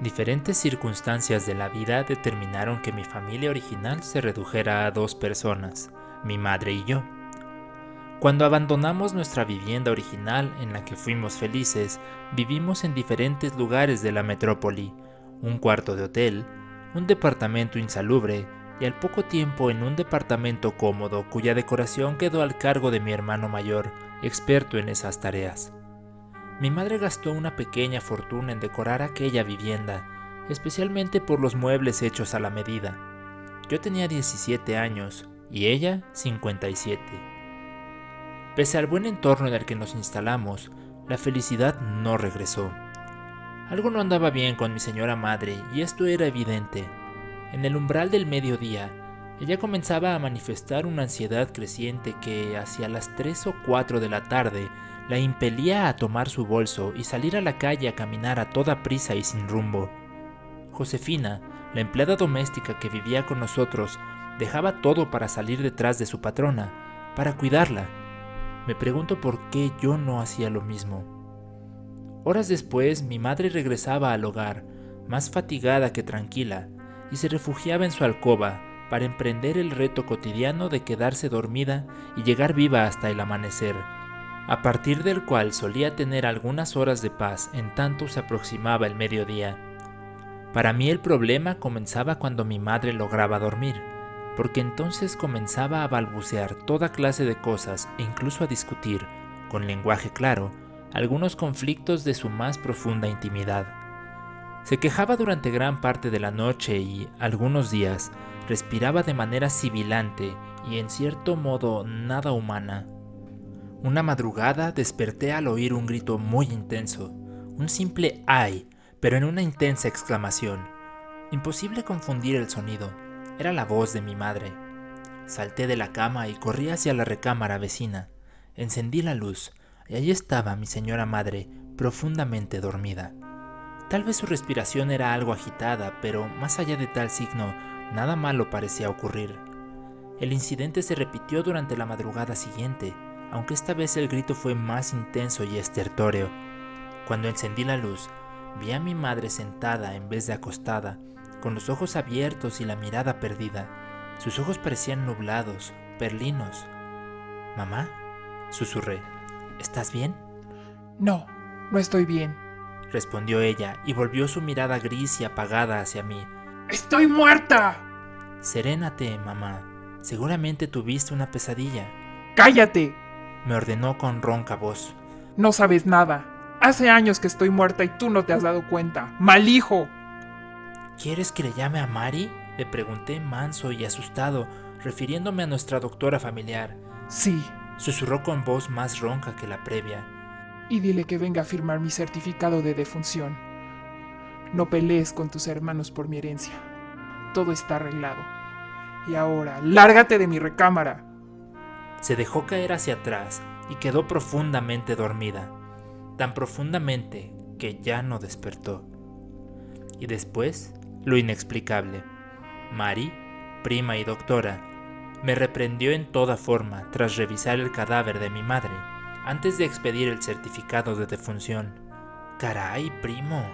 Diferentes circunstancias de la vida determinaron que mi familia original se redujera a dos personas, mi madre y yo. Cuando abandonamos nuestra vivienda original en la que fuimos felices, vivimos en diferentes lugares de la metrópoli, un cuarto de hotel, un departamento insalubre y al poco tiempo en un departamento cómodo cuya decoración quedó al cargo de mi hermano mayor, experto en esas tareas. Mi madre gastó una pequeña fortuna en decorar aquella vivienda, especialmente por los muebles hechos a la medida. Yo tenía 17 años y ella 57. Pese al buen entorno en el que nos instalamos, la felicidad no regresó. Algo no andaba bien con mi señora madre y esto era evidente. En el umbral del mediodía, ella comenzaba a manifestar una ansiedad creciente que hacia las 3 o 4 de la tarde la impelía a tomar su bolso y salir a la calle a caminar a toda prisa y sin rumbo. Josefina, la empleada doméstica que vivía con nosotros, dejaba todo para salir detrás de su patrona, para cuidarla. Me pregunto por qué yo no hacía lo mismo. Horas después mi madre regresaba al hogar, más fatigada que tranquila, y se refugiaba en su alcoba para emprender el reto cotidiano de quedarse dormida y llegar viva hasta el amanecer a partir del cual solía tener algunas horas de paz en tanto se aproximaba el mediodía. Para mí el problema comenzaba cuando mi madre lograba dormir, porque entonces comenzaba a balbucear toda clase de cosas e incluso a discutir, con lenguaje claro, algunos conflictos de su más profunda intimidad. Se quejaba durante gran parte de la noche y, algunos días, respiraba de manera sibilante y en cierto modo nada humana. Una madrugada desperté al oír un grito muy intenso, un simple ay, pero en una intensa exclamación. Imposible confundir el sonido, era la voz de mi madre. Salté de la cama y corrí hacia la recámara vecina. Encendí la luz y allí estaba mi señora madre, profundamente dormida. Tal vez su respiración era algo agitada, pero más allá de tal signo, nada malo parecía ocurrir. El incidente se repitió durante la madrugada siguiente, aunque esta vez el grito fue más intenso y estertóreo. Cuando encendí la luz, vi a mi madre sentada en vez de acostada, con los ojos abiertos y la mirada perdida. Sus ojos parecían nublados, perlinos. ¿Mamá? susurré. ¿Estás bien? No, no estoy bien, respondió ella y volvió su mirada gris y apagada hacia mí. ¡Estoy muerta! Serénate, mamá. Seguramente tuviste una pesadilla. ¡Cállate! me ordenó con ronca voz. No sabes nada. Hace años que estoy muerta y tú no te has dado cuenta. ¡Mal hijo! ¿Quieres que le llame a Mari? Le pregunté manso y asustado, refiriéndome a nuestra doctora familiar. Sí. Susurró con voz más ronca que la previa. Y dile que venga a firmar mi certificado de defunción. No pelees con tus hermanos por mi herencia. Todo está arreglado. Y ahora, lárgate de mi recámara se dejó caer hacia atrás y quedó profundamente dormida, tan profundamente que ya no despertó. Y después, lo inexplicable. Mari, prima y doctora, me reprendió en toda forma tras revisar el cadáver de mi madre, antes de expedir el certificado de defunción. Caray, primo,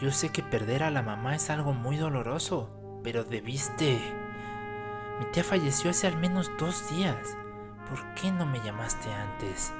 yo sé que perder a la mamá es algo muy doloroso, pero debiste... Mi tía falleció hace al menos dos días. ¿Por qué no me llamaste antes?